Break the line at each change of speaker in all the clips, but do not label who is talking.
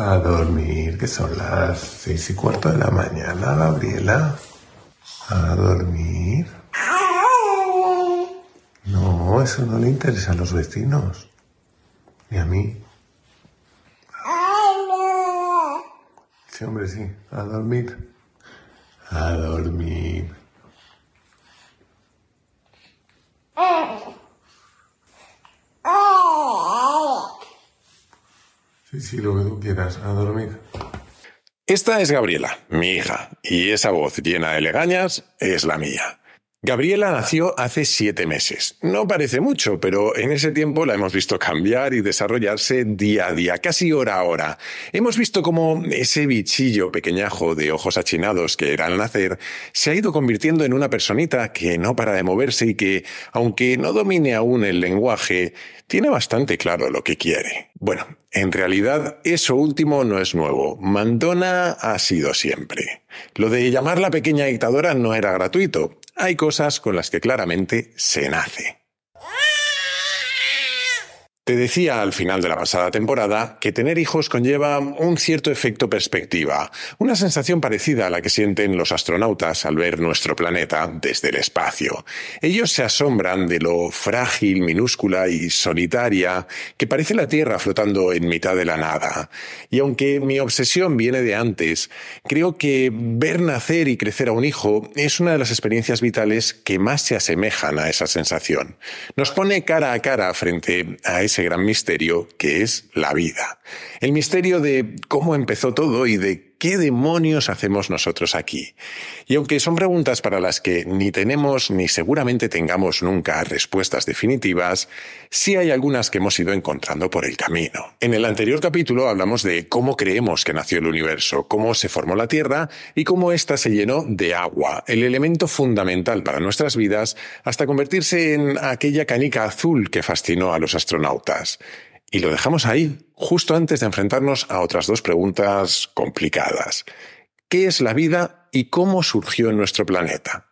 A dormir, que son las seis y cuarto de la mañana, Gabriela. A dormir. No, eso no le interesa a los vecinos. Ni a mí. Sí, hombre, sí. A dormir. A dormir. Sí, sí, lo que tú quieras, a dormir.
Esta es Gabriela, mi hija, y esa voz llena de legañas es la mía. Gabriela nació hace siete meses. No parece mucho, pero en ese tiempo la hemos visto cambiar y desarrollarse día a día, casi hora a hora. Hemos visto cómo ese bichillo pequeñajo de ojos achinados que era al nacer se ha ido convirtiendo en una personita que no para de moverse y que, aunque no domine aún el lenguaje, tiene bastante claro lo que quiere. Bueno, en realidad eso último no es nuevo. Mandona ha sido siempre. Lo de llamar la pequeña dictadora no era gratuito hay cosas con las que claramente se nace. Te decía al final de la pasada temporada que tener hijos conlleva un cierto efecto perspectiva, una sensación parecida a la que sienten los astronautas al ver nuestro planeta desde el espacio. Ellos se asombran de lo frágil, minúscula y solitaria que parece la Tierra flotando en mitad de la nada. Y aunque mi obsesión viene de antes, creo que ver nacer y crecer a un hijo es una de las experiencias vitales que más se asemejan a esa sensación. Nos pone cara a cara frente a ese gran misterio que es la vida. El misterio de cómo empezó todo y de qué demonios hacemos nosotros aquí. Y aunque son preguntas para las que ni tenemos ni seguramente tengamos nunca respuestas definitivas, sí hay algunas que hemos ido encontrando por el camino. En el anterior capítulo hablamos de cómo creemos que nació el universo, cómo se formó la Tierra y cómo ésta se llenó de agua, el elemento fundamental para nuestras vidas, hasta convertirse en aquella canica azul que fascinó a los astronautas. Y lo dejamos ahí, justo antes de enfrentarnos a otras dos preguntas complicadas. ¿Qué es la vida y cómo surgió en nuestro planeta?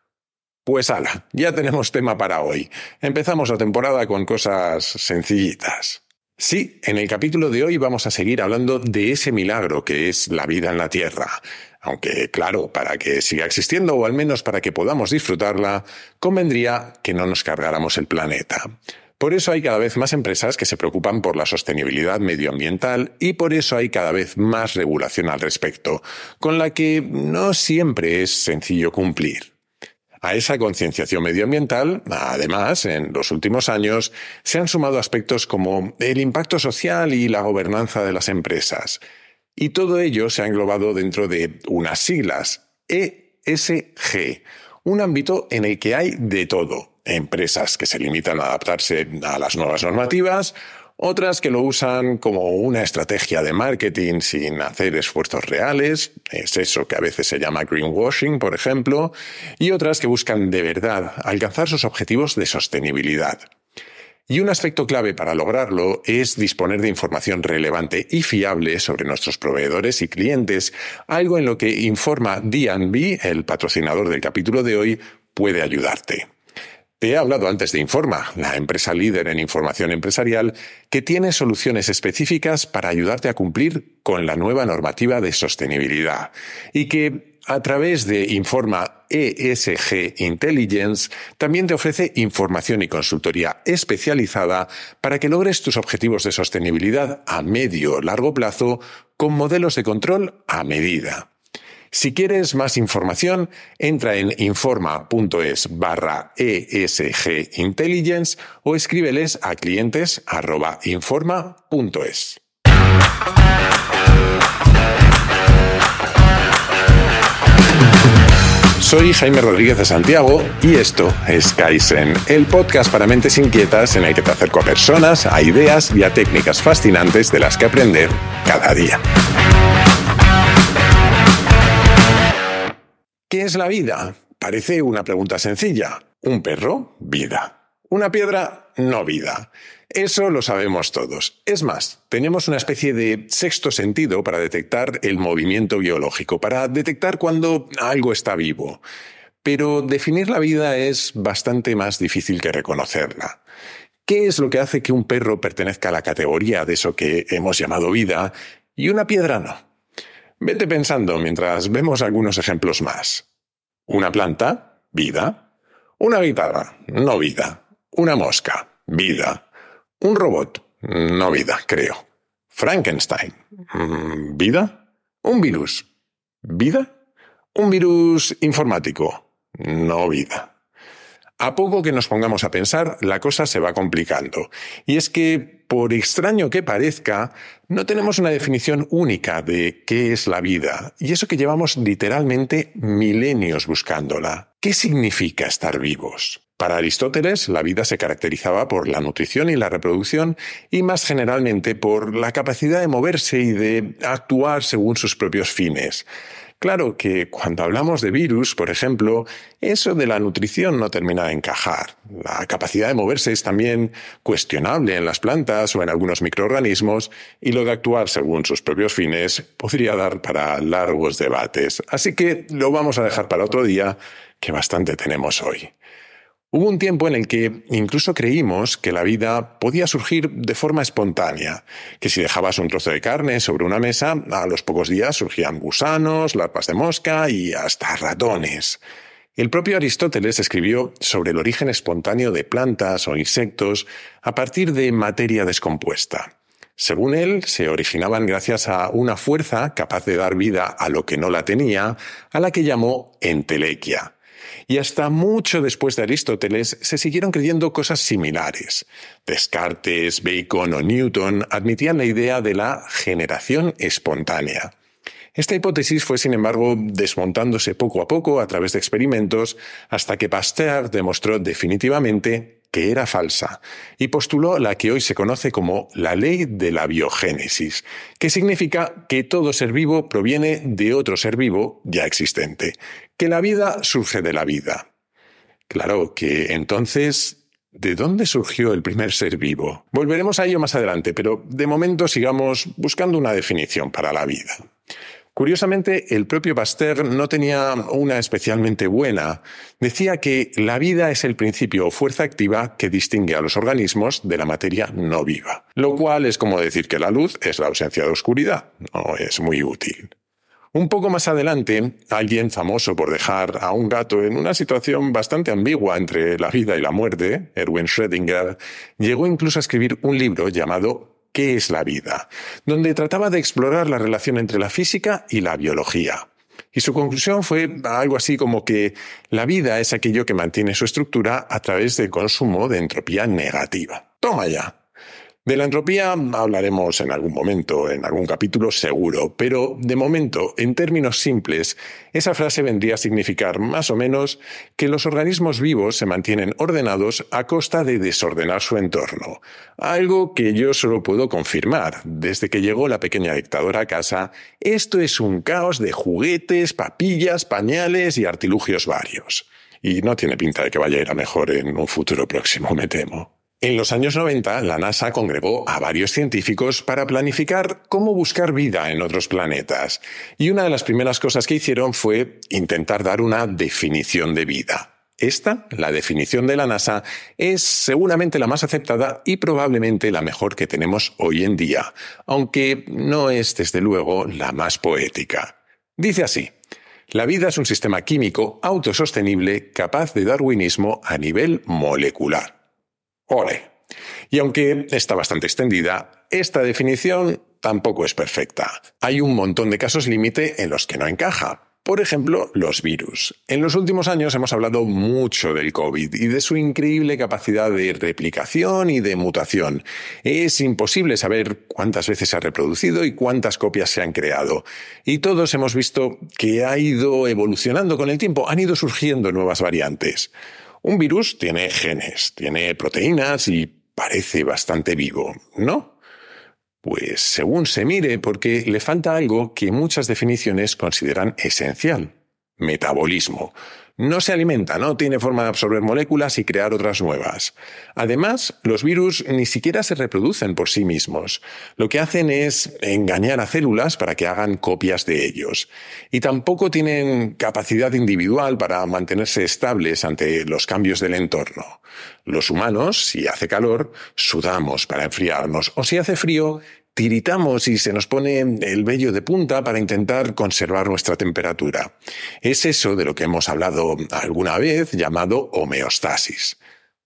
Pues ala, ya tenemos tema para hoy. Empezamos la temporada con cosas sencillitas. Sí, en el capítulo de hoy vamos a seguir hablando de ese milagro que es la vida en la Tierra. Aunque, claro, para que siga existiendo o al menos para que podamos disfrutarla, convendría que no nos cargáramos el planeta. Por eso hay cada vez más empresas que se preocupan por la sostenibilidad medioambiental y por eso hay cada vez más regulación al respecto, con la que no siempre es sencillo cumplir. A esa concienciación medioambiental, además, en los últimos años, se han sumado aspectos como el impacto social y la gobernanza de las empresas. Y todo ello se ha englobado dentro de unas siglas, ESG, un ámbito en el que hay de todo, empresas que se limitan a adaptarse a las nuevas normativas, otras que lo usan como una estrategia de marketing sin hacer esfuerzos reales, es eso que a veces se llama greenwashing, por ejemplo, y otras que buscan de verdad alcanzar sus objetivos de sostenibilidad. Y un aspecto clave para lograrlo es disponer de información relevante y fiable sobre nuestros proveedores y clientes, algo en lo que Informa D&B, el patrocinador del capítulo de hoy, puede ayudarte. Te he hablado antes de Informa, la empresa líder en información empresarial, que tiene soluciones específicas para ayudarte a cumplir con la nueva normativa de sostenibilidad y que a través de Informa ESG Intelligence también te ofrece información y consultoría especializada para que logres tus objetivos de sostenibilidad a medio o largo plazo con modelos de control a medida. Si quieres más información, entra en informa.es barra ESG Intelligence o escríbeles a clientes. Soy Jaime Rodríguez de Santiago y esto es Kaizen, el podcast para mentes inquietas en el que te acerco a personas, a ideas y a técnicas fascinantes de las que aprender cada día. ¿Qué es la vida? Parece una pregunta sencilla. Un perro, vida. Una piedra, no vida. Eso lo sabemos todos. Es más, tenemos una especie de sexto sentido para detectar el movimiento biológico, para detectar cuando algo está vivo. Pero definir la vida es bastante más difícil que reconocerla. ¿Qué es lo que hace que un perro pertenezca a la categoría de eso que hemos llamado vida y una piedra no. Vete pensando mientras vemos algunos ejemplos más. Una planta, vida. Una guitarra, no vida. Una mosca, vida. Un robot, no vida, creo. Frankenstein, mm, vida. Un virus, vida. Un virus informático, no vida. A poco que nos pongamos a pensar, la cosa se va complicando. Y es que, por extraño que parezca, no tenemos una definición única de qué es la vida. Y eso que llevamos literalmente milenios buscándola. ¿Qué significa estar vivos? Para Aristóteles, la vida se caracterizaba por la nutrición y la reproducción y más generalmente por la capacidad de moverse y de actuar según sus propios fines. Claro que cuando hablamos de virus, por ejemplo, eso de la nutrición no termina de encajar. La capacidad de moverse es también cuestionable en las plantas o en algunos microorganismos y lo de actuar según sus propios fines podría dar para largos debates. Así que lo vamos a dejar para otro día, que bastante tenemos hoy. Hubo un tiempo en el que incluso creímos que la vida podía surgir de forma espontánea, que si dejabas un trozo de carne sobre una mesa, a los pocos días surgían gusanos, larvas de mosca y hasta ratones. El propio Aristóteles escribió sobre el origen espontáneo de plantas o insectos a partir de materia descompuesta. Según él, se originaban gracias a una fuerza capaz de dar vida a lo que no la tenía, a la que llamó entelequia y hasta mucho después de Aristóteles se siguieron creyendo cosas similares. Descartes, Bacon o Newton admitían la idea de la generación espontánea. Esta hipótesis fue, sin embargo, desmontándose poco a poco a través de experimentos hasta que Pasteur demostró definitivamente que era falsa y postuló la que hoy se conoce como la ley de la biogénesis, que significa que todo ser vivo proviene de otro ser vivo ya existente, que la vida surge de la vida. Claro que entonces, ¿de dónde surgió el primer ser vivo? Volveremos a ello más adelante, pero de momento sigamos buscando una definición para la vida. Curiosamente, el propio Pasteur no tenía una especialmente buena. Decía que la vida es el principio o fuerza activa que distingue a los organismos de la materia no viva, lo cual es como decir que la luz es la ausencia de oscuridad. No es muy útil. Un poco más adelante, alguien famoso por dejar a un gato en una situación bastante ambigua entre la vida y la muerte, Erwin Schrödinger, llegó incluso a escribir un libro llamado ¿Qué es la vida?, donde trataba de explorar la relación entre la física y la biología. Y su conclusión fue algo así como que la vida es aquello que mantiene su estructura a través del consumo de entropía negativa. Toma ya. De la entropía hablaremos en algún momento, en algún capítulo seguro, pero de momento, en términos simples, esa frase vendría a significar más o menos que los organismos vivos se mantienen ordenados a costa de desordenar su entorno, algo que yo solo puedo confirmar. Desde que llegó la pequeña dictadora a casa, esto es un caos de juguetes, papillas, pañales y artilugios varios. Y no tiene pinta de que vaya a ir a mejor en un futuro próximo, me temo. En los años 90, la NASA congregó a varios científicos para planificar cómo buscar vida en otros planetas, y una de las primeras cosas que hicieron fue intentar dar una definición de vida. Esta, la definición de la NASA, es seguramente la más aceptada y probablemente la mejor que tenemos hoy en día, aunque no es desde luego la más poética. Dice así, la vida es un sistema químico autosostenible capaz de darwinismo a nivel molecular. Ole. Y aunque está bastante extendida, esta definición tampoco es perfecta. Hay un montón de casos límite en los que no encaja. Por ejemplo, los virus. En los últimos años hemos hablado mucho del COVID y de su increíble capacidad de replicación y de mutación. Es imposible saber cuántas veces se ha reproducido y cuántas copias se han creado. Y todos hemos visto que ha ido evolucionando con el tiempo, han ido surgiendo nuevas variantes. Un virus tiene genes, tiene proteínas y parece bastante vivo, ¿no? Pues según se mire, porque le falta algo que muchas definiciones consideran esencial, metabolismo. No se alimenta, no tiene forma de absorber moléculas y crear otras nuevas. Además, los virus ni siquiera se reproducen por sí mismos. Lo que hacen es engañar a células para que hagan copias de ellos. Y tampoco tienen capacidad individual para mantenerse estables ante los cambios del entorno. Los humanos, si hace calor, sudamos para enfriarnos, o si hace frío, tiritamos y se nos pone el vello de punta para intentar conservar nuestra temperatura. Es eso de lo que hemos hablado alguna vez llamado homeostasis.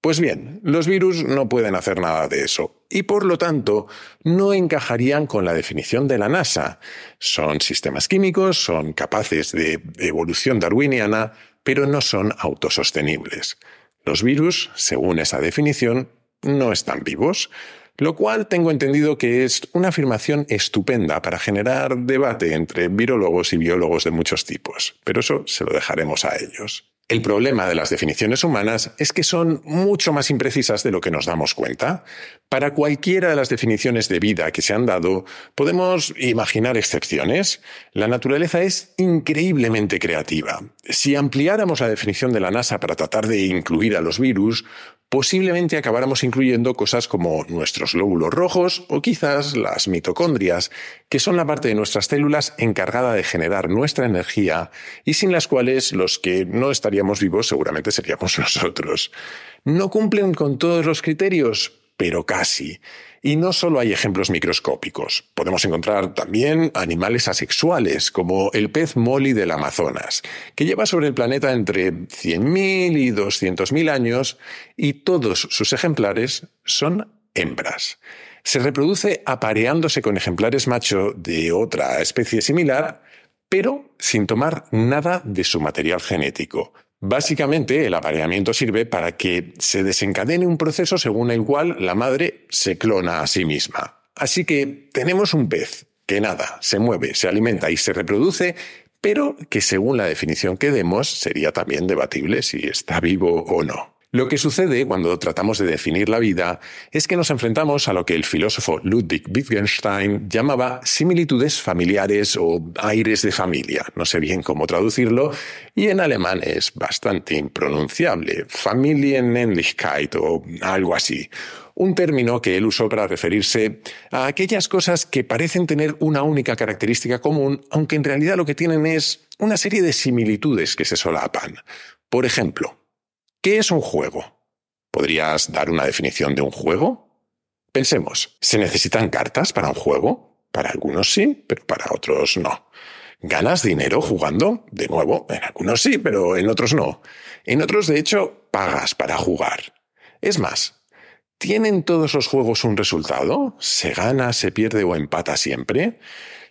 Pues bien, los virus no pueden hacer nada de eso y por lo tanto no encajarían con la definición de la NASA. Son sistemas químicos, son capaces de evolución darwiniana, pero no son autosostenibles. Los virus, según esa definición, no están vivos, lo cual tengo entendido que es una afirmación estupenda para generar debate entre virólogos y biólogos de muchos tipos, pero eso se lo dejaremos a ellos. El problema de las definiciones humanas es que son mucho más imprecisas de lo que nos damos cuenta. Para cualquiera de las definiciones de vida que se han dado, podemos imaginar excepciones. La naturaleza es increíblemente creativa. Si ampliáramos la definición de la NASA para tratar de incluir a los virus, posiblemente acabáramos incluyendo cosas como nuestros lóbulos rojos o quizás las mitocondrias, que son la parte de nuestras células encargada de generar nuestra energía y sin las cuales los que no estaríamos vivos seguramente seríamos nosotros. No cumplen con todos los criterios, pero casi. Y no solo hay ejemplos microscópicos. Podemos encontrar también animales asexuales, como el pez molly del Amazonas, que lleva sobre el planeta entre 100.000 y 200.000 años y todos sus ejemplares son hembras. Se reproduce apareándose con ejemplares macho de otra especie similar, pero sin tomar nada de su material genético. Básicamente, el apareamiento sirve para que se desencadene un proceso según el cual la madre se clona a sí misma. Así que tenemos un pez que nada, se mueve, se alimenta y se reproduce, pero que según la definición que demos sería también debatible si está vivo o no. Lo que sucede cuando tratamos de definir la vida es que nos enfrentamos a lo que el filósofo Ludwig Wittgenstein llamaba similitudes familiares o aires de familia. No sé bien cómo traducirlo y en alemán es bastante impronunciable. Familienähnlichkeit o algo así. Un término que él usó para referirse a aquellas cosas que parecen tener una única característica común, aunque en realidad lo que tienen es una serie de similitudes que se solapan. Por ejemplo, ¿Qué es un juego? ¿Podrías dar una definición de un juego? Pensemos, ¿se necesitan cartas para un juego? Para algunos sí, pero para otros no. ¿Ganas dinero jugando? De nuevo, en algunos sí, pero en otros no. En otros, de hecho, pagas para jugar. Es más, ¿tienen todos los juegos un resultado? ¿Se gana, se pierde o empata siempre?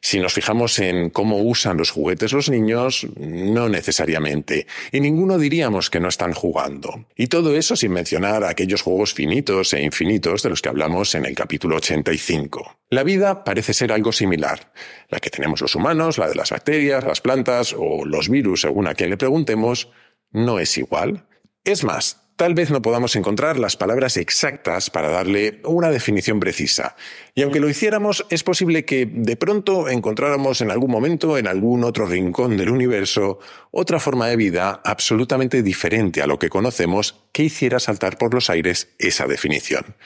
Si nos fijamos en cómo usan los juguetes los niños, no necesariamente. Y ninguno diríamos que no están jugando. Y todo eso sin mencionar aquellos juegos finitos e infinitos de los que hablamos en el capítulo 85. La vida parece ser algo similar. La que tenemos los humanos, la de las bacterias, las plantas o los virus, según a quien le preguntemos, no es igual. Es más, tal vez no podamos encontrar las palabras exactas para darle una definición precisa. Y aunque lo hiciéramos, es posible que de pronto encontráramos en algún momento, en algún otro rincón del universo, otra forma de vida absolutamente diferente a lo que conocemos que hiciera saltar por los aires esa definición.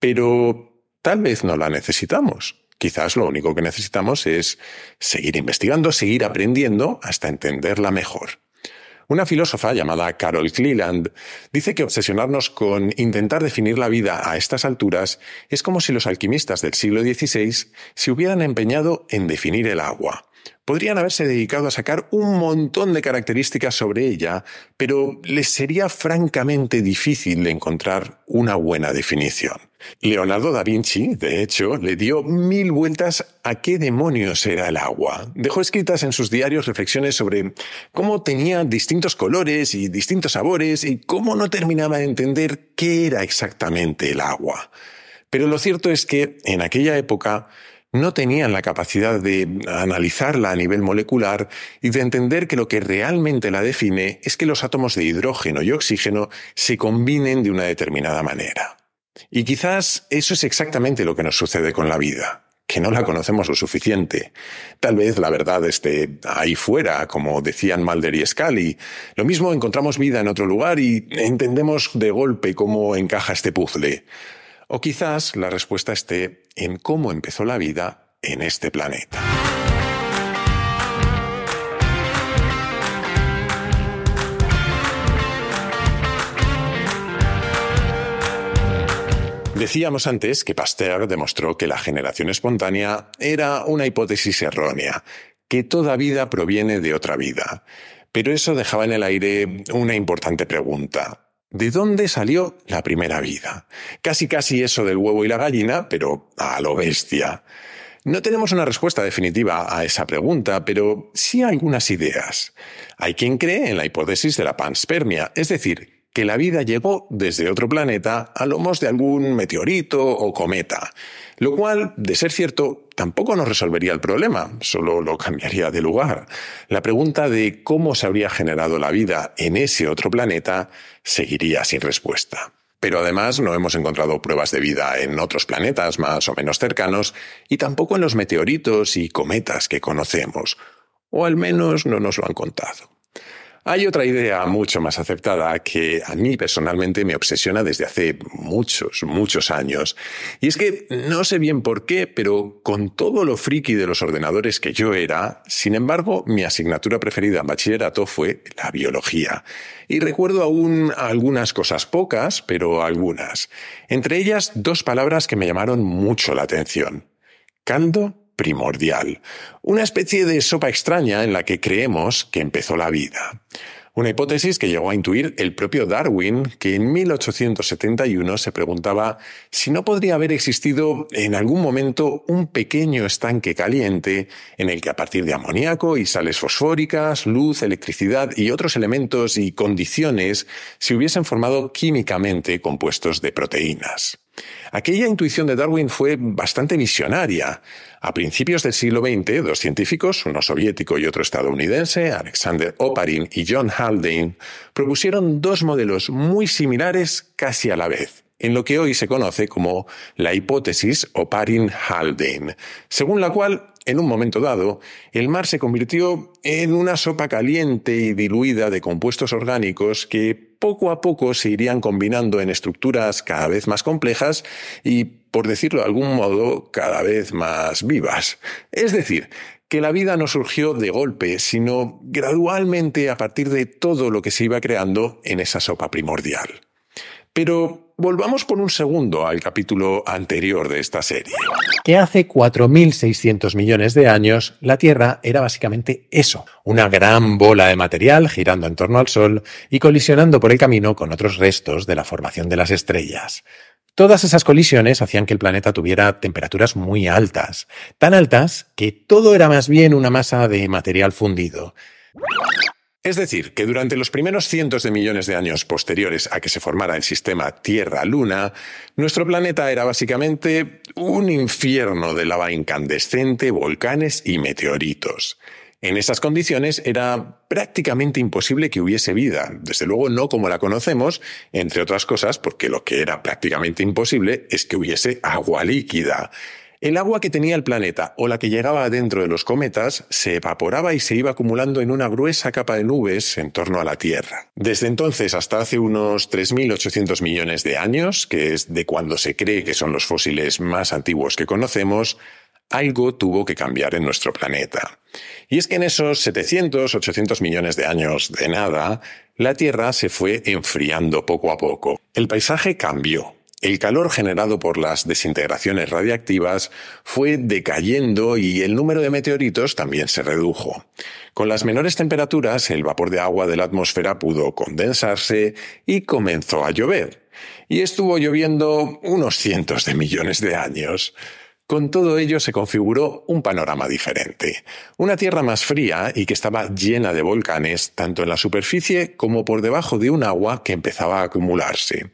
Pero tal vez no la necesitamos. Quizás lo único que necesitamos es seguir investigando, seguir aprendiendo hasta entenderla mejor. Una filósofa llamada Carol Cleland dice que obsesionarnos con intentar definir la vida a estas alturas es como si los alquimistas del siglo XVI se hubieran empeñado en definir el agua. Podrían haberse dedicado a sacar un montón de características sobre ella, pero les sería francamente difícil encontrar una buena definición. Leonardo da Vinci, de hecho, le dio mil vueltas a qué demonios era el agua. Dejó escritas en sus diarios reflexiones sobre cómo tenía distintos colores y distintos sabores y cómo no terminaba de entender qué era exactamente el agua. Pero lo cierto es que en aquella época no tenían la capacidad de analizarla a nivel molecular y de entender que lo que realmente la define es que los átomos de hidrógeno y oxígeno se combinen de una determinada manera. Y quizás eso es exactamente lo que nos sucede con la vida, que no la conocemos lo suficiente. Tal vez la verdad esté ahí fuera, como decían Mulder y Scully. Lo mismo encontramos vida en otro lugar y entendemos de golpe cómo encaja este puzzle. O quizás la respuesta esté en cómo empezó la vida en este planeta. Decíamos antes que Pasteur demostró que la generación espontánea era una hipótesis errónea, que toda vida proviene de otra vida. Pero eso dejaba en el aire una importante pregunta. ¿De dónde salió la primera vida? Casi casi eso del huevo y la gallina, pero a lo bestia. No tenemos una respuesta definitiva a esa pregunta, pero sí algunas ideas. Hay quien cree en la hipótesis de la panspermia, es decir, que la vida llegó desde otro planeta a lomos de algún meteorito o cometa, lo cual, de ser cierto, tampoco nos resolvería el problema, solo lo cambiaría de lugar. La pregunta de cómo se habría generado la vida en ese otro planeta seguiría sin respuesta. Pero además no hemos encontrado pruebas de vida en otros planetas más o menos cercanos y tampoco en los meteoritos y cometas que conocemos, o al menos no nos lo han contado. Hay otra idea mucho más aceptada que a mí personalmente me obsesiona desde hace muchos, muchos años. Y es que no sé bien por qué, pero con todo lo friki de los ordenadores que yo era, sin embargo, mi asignatura preferida en bachillerato fue la biología. Y recuerdo aún algunas cosas pocas, pero algunas. Entre ellas dos palabras que me llamaron mucho la atención. Caldo primordial, una especie de sopa extraña en la que creemos que empezó la vida. Una hipótesis que llegó a intuir el propio Darwin, que en 1871 se preguntaba si no podría haber existido en algún momento un pequeño estanque caliente en el que a partir de amoníaco y sales fosfóricas, luz, electricidad y otros elementos y condiciones se hubiesen formado químicamente compuestos de proteínas. Aquella intuición de Darwin fue bastante visionaria. A principios del siglo XX, dos científicos, uno soviético y otro estadounidense, Alexander Oparin y John Haldane, propusieron dos modelos muy similares casi a la vez, en lo que hoy se conoce como la hipótesis Oparin-Haldane, según la cual en un momento dado, el mar se convirtió en una sopa caliente y diluida de compuestos orgánicos que poco a poco se irían combinando en estructuras cada vez más complejas y, por decirlo de algún modo, cada vez más vivas. Es decir, que la vida no surgió de golpe, sino gradualmente a partir de todo lo que se iba creando en esa sopa primordial. Pero volvamos por un segundo al capítulo anterior de esta serie.
Que hace 4.600 millones de años la Tierra era básicamente eso, una gran bola de material girando en torno al Sol y colisionando por el camino con otros restos de la formación de las estrellas. Todas esas colisiones hacían que el planeta tuviera temperaturas muy altas, tan altas que todo era más bien una masa de material fundido.
Es decir, que durante los primeros cientos de millones de años posteriores a que se formara el sistema Tierra-Luna, nuestro planeta era básicamente un infierno de lava incandescente, volcanes y meteoritos. En esas condiciones era prácticamente imposible que hubiese vida, desde luego no como la conocemos, entre otras cosas porque lo que era prácticamente imposible es que hubiese agua líquida. El agua que tenía el planeta o la que llegaba dentro de los cometas se evaporaba y se iba acumulando en una gruesa capa de nubes en torno a la Tierra. Desde entonces hasta hace unos 3.800 millones de años, que es de cuando se cree que son los fósiles más antiguos que conocemos, algo tuvo que cambiar en nuestro planeta. Y es que en esos 700, 800 millones de años de nada, la Tierra se fue enfriando poco a poco. El paisaje cambió. El calor generado por las desintegraciones radiactivas fue decayendo y el número de meteoritos también se redujo. Con las menores temperaturas, el vapor de agua de la atmósfera pudo condensarse y comenzó a llover. Y estuvo lloviendo unos cientos de millones de años. Con todo ello se configuró un panorama diferente. Una tierra más fría y que estaba llena de volcanes, tanto en la superficie como por debajo de un agua que empezaba a acumularse.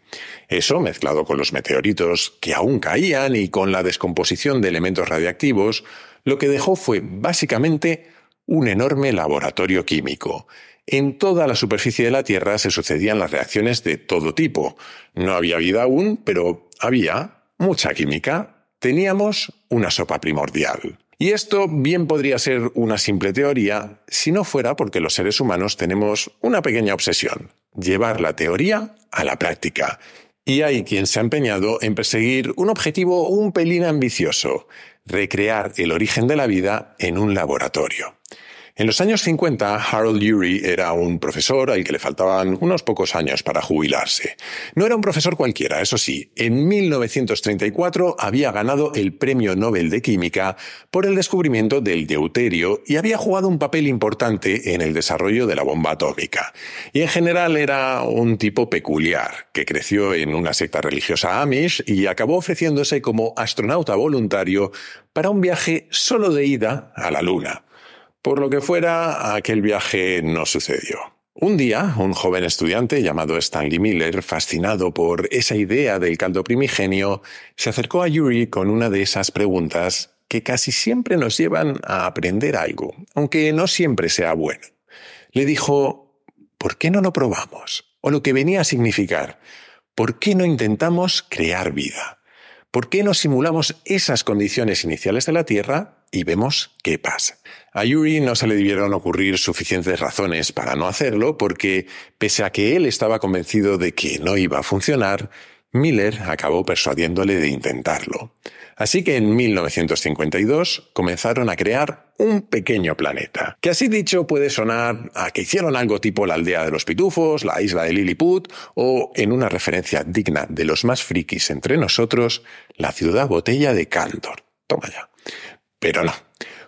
Eso, mezclado con los meteoritos que aún caían y con la descomposición de elementos radiactivos, lo que dejó fue básicamente un enorme laboratorio químico. En toda la superficie de la Tierra se sucedían las reacciones de todo tipo. No había vida aún, pero había mucha química, teníamos una sopa primordial. Y esto bien podría ser una simple teoría si no fuera porque los seres humanos tenemos una pequeña obsesión, llevar la teoría a la práctica. Y hay quien se ha empeñado en perseguir un objetivo un pelín ambicioso, recrear el origen de la vida en un laboratorio. En los años 50, Harold Urey era un profesor al que le faltaban unos pocos años para jubilarse. No era un profesor cualquiera, eso sí. En 1934 había ganado el Premio Nobel de Química por el descubrimiento del deuterio y había jugado un papel importante en el desarrollo de la bomba atómica. Y en general era un tipo peculiar, que creció en una secta religiosa Amish y acabó ofreciéndose como astronauta voluntario para un viaje solo de ida a la Luna. Por lo que fuera, aquel viaje no sucedió. Un día, un joven estudiante llamado Stanley Miller, fascinado por esa idea del caldo primigenio, se acercó a Yuri con una de esas preguntas que casi siempre nos llevan a aprender algo, aunque no siempre sea bueno. Le dijo, ¿por qué no lo probamos? O lo que venía a significar, ¿por qué no intentamos crear vida? ¿Por qué no simulamos esas condiciones iniciales de la Tierra y vemos qué pasa? A Yuri no se le debieron ocurrir suficientes razones para no hacerlo porque, pese a que él estaba convencido de que no iba a funcionar, Miller acabó persuadiéndole de intentarlo. Así que en 1952 comenzaron a crear un pequeño planeta, que así dicho puede sonar a que hicieron algo tipo la aldea de los pitufos, la isla de Lilliput o, en una referencia digna de los más frikis entre nosotros, la ciudad botella de Candor. Toma ya. Pero no,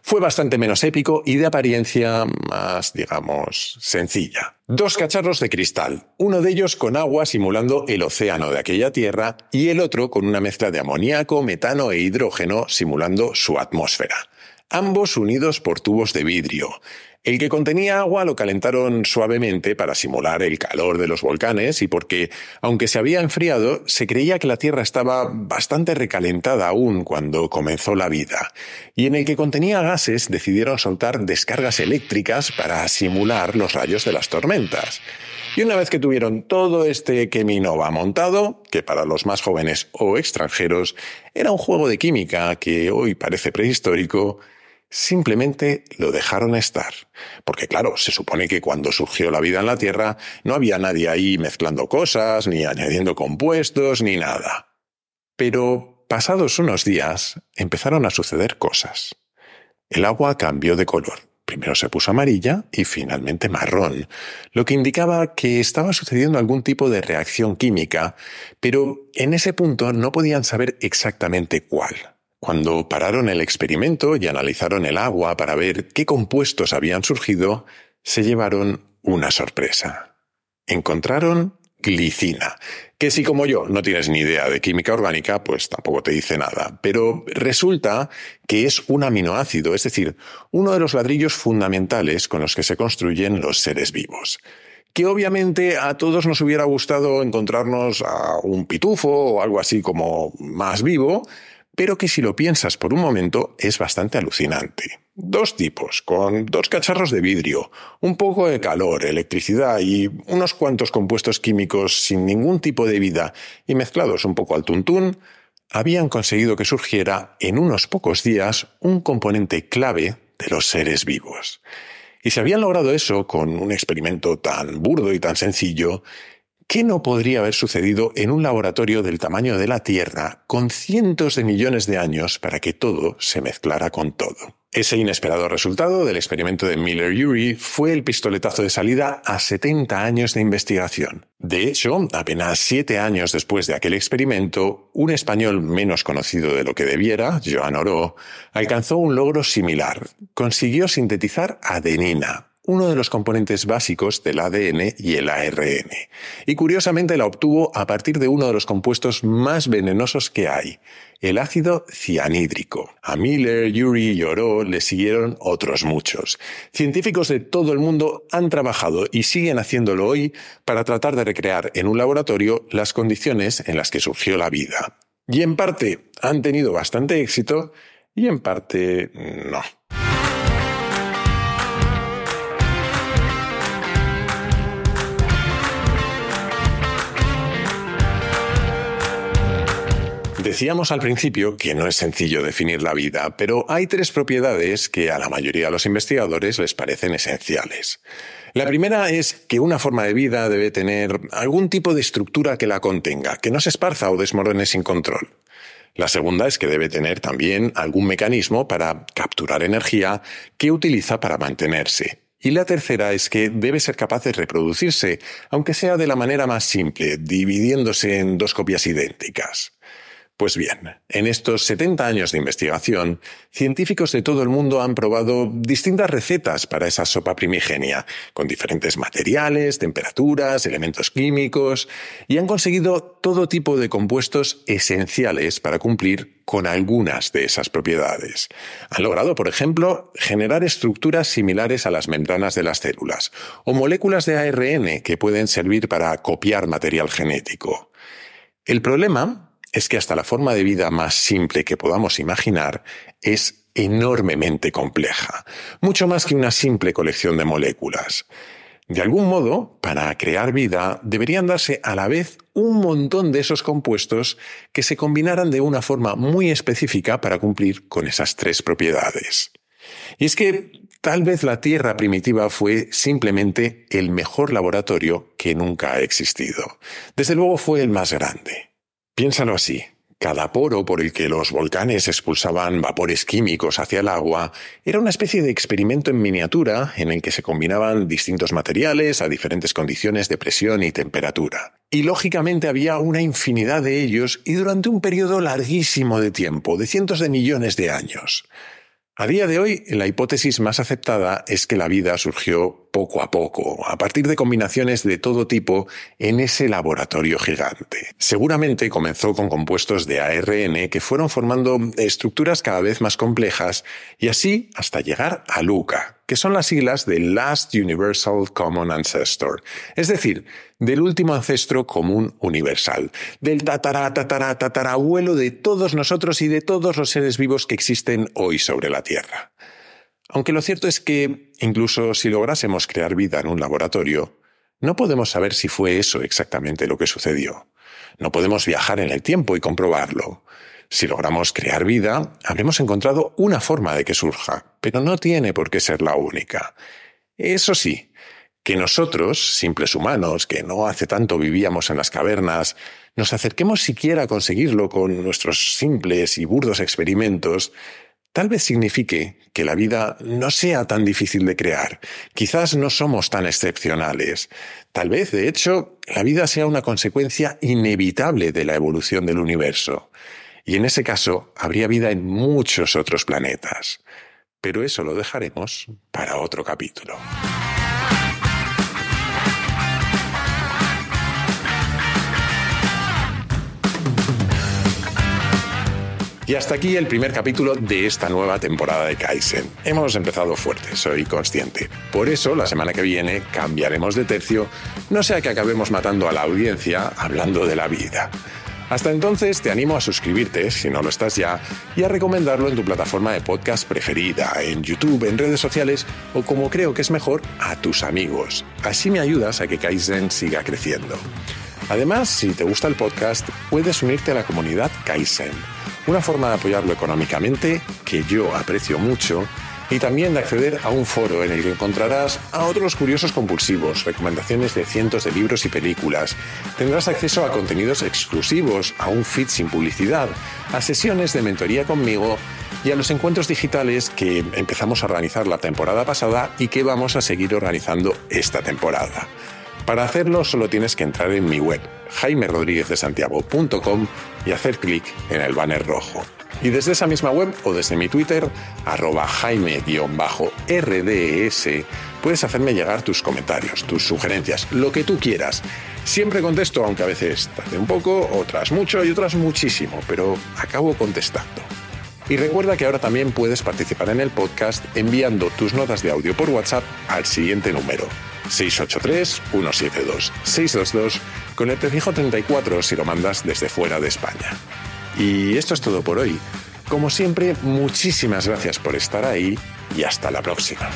fue bastante menos épico y de apariencia más, digamos, sencilla. Dos cacharros de cristal, uno de ellos con agua simulando el océano de aquella tierra y el otro con una mezcla de amoníaco, metano e hidrógeno simulando su atmósfera. Ambos unidos por tubos de vidrio. El que contenía agua lo calentaron suavemente para simular el calor de los volcanes y porque, aunque se había enfriado, se creía que la Tierra estaba bastante recalentada aún cuando comenzó la vida. Y en el que contenía gases decidieron soltar descargas eléctricas para simular los rayos de las tormentas. Y una vez que tuvieron todo este Keminova montado, que para los más jóvenes o extranjeros era un juego de química que hoy parece prehistórico, simplemente lo dejaron estar. Porque claro, se supone que cuando surgió la vida en la Tierra no había nadie ahí mezclando cosas, ni añadiendo compuestos, ni nada. Pero pasados unos días empezaron a suceder cosas. El agua cambió de color. Primero se puso amarilla y finalmente marrón, lo que indicaba que estaba sucediendo algún tipo de reacción química, pero en ese punto no podían saber exactamente cuál. Cuando pararon el experimento y analizaron el agua para ver qué compuestos habían surgido, se llevaron una sorpresa. Encontraron glicina, que si como yo no tienes ni idea de química orgánica, pues tampoco te dice nada. Pero resulta que es un aminoácido, es decir, uno de los ladrillos fundamentales con los que se construyen los seres vivos que obviamente a todos nos hubiera gustado encontrarnos a un pitufo o algo así como más vivo, pero que si lo piensas por un momento es bastante alucinante. Dos tipos, con dos cacharros de vidrio, un poco de calor, electricidad y unos cuantos compuestos químicos sin ningún tipo de vida y mezclados un poco al tuntún, habían conseguido que surgiera en unos pocos días un componente clave de los seres vivos. Y si habían logrado eso con un experimento tan burdo y tan sencillo, ¿Qué no podría haber sucedido en un laboratorio del tamaño de la Tierra con cientos de millones de años para que todo se mezclara con todo? Ese inesperado resultado del experimento de Miller-Urey fue el pistoletazo de salida a 70 años de investigación. De hecho, apenas siete años después de aquel experimento, un español menos conocido de lo que debiera, Joan Oró, alcanzó un logro similar. Consiguió sintetizar adenina, uno de los componentes básicos del ADN y el ARN. Y curiosamente la obtuvo a partir de uno de los compuestos más venenosos que hay, el ácido cianhídrico. A Miller, Yuri y Oro le siguieron otros muchos. Científicos de todo el mundo han trabajado y siguen haciéndolo hoy para tratar de recrear en un laboratorio las condiciones en las que surgió la vida. Y en parte han tenido bastante éxito y en parte no. Decíamos al principio que no es sencillo definir la vida, pero hay tres propiedades que a la mayoría de los investigadores les parecen esenciales. La primera es que una forma de vida debe tener algún tipo de estructura que la contenga, que no se esparza o desmorone sin control. La segunda es que debe tener también algún mecanismo para capturar energía que utiliza para mantenerse. Y la tercera es que debe ser capaz de reproducirse, aunque sea de la manera más simple, dividiéndose en dos copias idénticas. Pues bien, en estos 70 años de investigación, científicos de todo el mundo han probado distintas recetas para esa sopa primigenia, con diferentes materiales, temperaturas, elementos químicos, y han conseguido todo tipo de compuestos esenciales para cumplir con algunas de esas propiedades. Han logrado, por ejemplo, generar estructuras similares a las membranas de las células, o moléculas de ARN que pueden servir para copiar material genético. El problema es que hasta la forma de vida más simple que podamos imaginar es enormemente compleja, mucho más que una simple colección de moléculas. De algún modo, para crear vida, deberían darse a la vez un montón de esos compuestos que se combinaran de una forma muy específica para cumplir con esas tres propiedades. Y es que tal vez la Tierra primitiva fue simplemente el mejor laboratorio que nunca ha existido. Desde luego fue el más grande. Piénsalo así. Cada poro por el que los volcanes expulsaban vapores químicos hacia el agua era una especie de experimento en miniatura en el que se combinaban distintos materiales a diferentes condiciones de presión y temperatura. Y lógicamente había una infinidad de ellos y durante un periodo larguísimo de tiempo, de cientos de millones de años. A día de hoy, la hipótesis más aceptada es que la vida surgió poco a poco, a partir de combinaciones de todo tipo en ese laboratorio gigante. Seguramente comenzó con compuestos de ARN que fueron formando estructuras cada vez más complejas y así hasta llegar a LUCA, que son las siglas de Last Universal Common Ancestor, es decir, del último ancestro común universal, del tatara, tatara, tatarabuelo de todos nosotros y de todos los seres vivos que existen hoy sobre la Tierra. Aunque lo cierto es que, incluso si lográsemos crear vida en un laboratorio, no podemos saber si fue eso exactamente lo que sucedió. No podemos viajar en el tiempo y comprobarlo. Si logramos crear vida, habremos encontrado una forma de que surja, pero no tiene por qué ser la única. Eso sí, que nosotros, simples humanos, que no hace tanto vivíamos en las cavernas, nos acerquemos siquiera a conseguirlo con nuestros simples y burdos experimentos, tal vez signifique que la vida no sea tan difícil de crear. Quizás no somos tan excepcionales. Tal vez, de hecho, la vida sea una consecuencia inevitable de la evolución del universo. Y en ese caso habría vida en muchos otros planetas. Pero eso lo dejaremos para otro capítulo. Y hasta aquí el primer capítulo de esta nueva temporada de Kaizen. Hemos empezado fuerte, soy consciente. Por eso, la semana que viene cambiaremos de tercio, no sea que acabemos matando a la audiencia hablando de la vida. Hasta entonces te animo a suscribirte, si no lo estás ya, y a recomendarlo en tu plataforma de podcast preferida, en YouTube, en redes sociales o como creo que es mejor, a tus amigos. Así me ayudas a que Kaizen siga creciendo. Además, si te gusta el podcast, puedes unirte a la comunidad Kaizen, una forma de apoyarlo económicamente que yo aprecio mucho y también de acceder a un foro en el que encontrarás a otros curiosos compulsivos, recomendaciones de cientos de libros y películas. Tendrás acceso a contenidos exclusivos, a un feed sin publicidad, a sesiones de mentoría conmigo y a los encuentros digitales que empezamos a organizar la temporada pasada y que vamos a seguir organizando esta temporada. Para hacerlo solo tienes que entrar en mi web, jaimerodríguezdesantiago.com y hacer clic en el banner rojo. Y desde esa misma web o desde mi Twitter, arroba jaime-rds, puedes hacerme llegar tus comentarios, tus sugerencias, lo que tú quieras. Siempre contesto, aunque a veces tarde un poco, otras mucho y otras muchísimo, pero acabo contestando. Y recuerda que ahora también puedes participar en el podcast enviando tus notas de audio por WhatsApp al siguiente número 683-172-622 con el prefijo 34 si lo mandas desde fuera de España. Y esto es todo por hoy. Como siempre, muchísimas gracias por estar ahí y hasta la próxima.